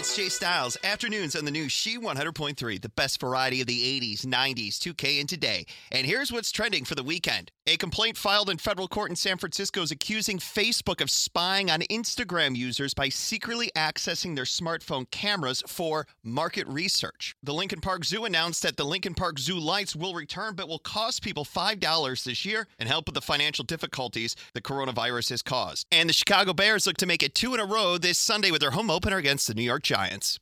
it's Jay Styles. Afternoons on the new She 100.3, the best variety of the 80s, 90s, 2K, and today. And here's what's trending for the weekend. A complaint filed in federal court in San Francisco is accusing Facebook of spying on Instagram users by secretly accessing their smartphone cameras for market research. The Lincoln Park Zoo announced that the Lincoln Park Zoo lights will return, but will cost people $5 this year and help with the financial difficulties the coronavirus has caused. And the Chicago Bears look to make it two in a row this Sunday with their home opener against the New York Giants.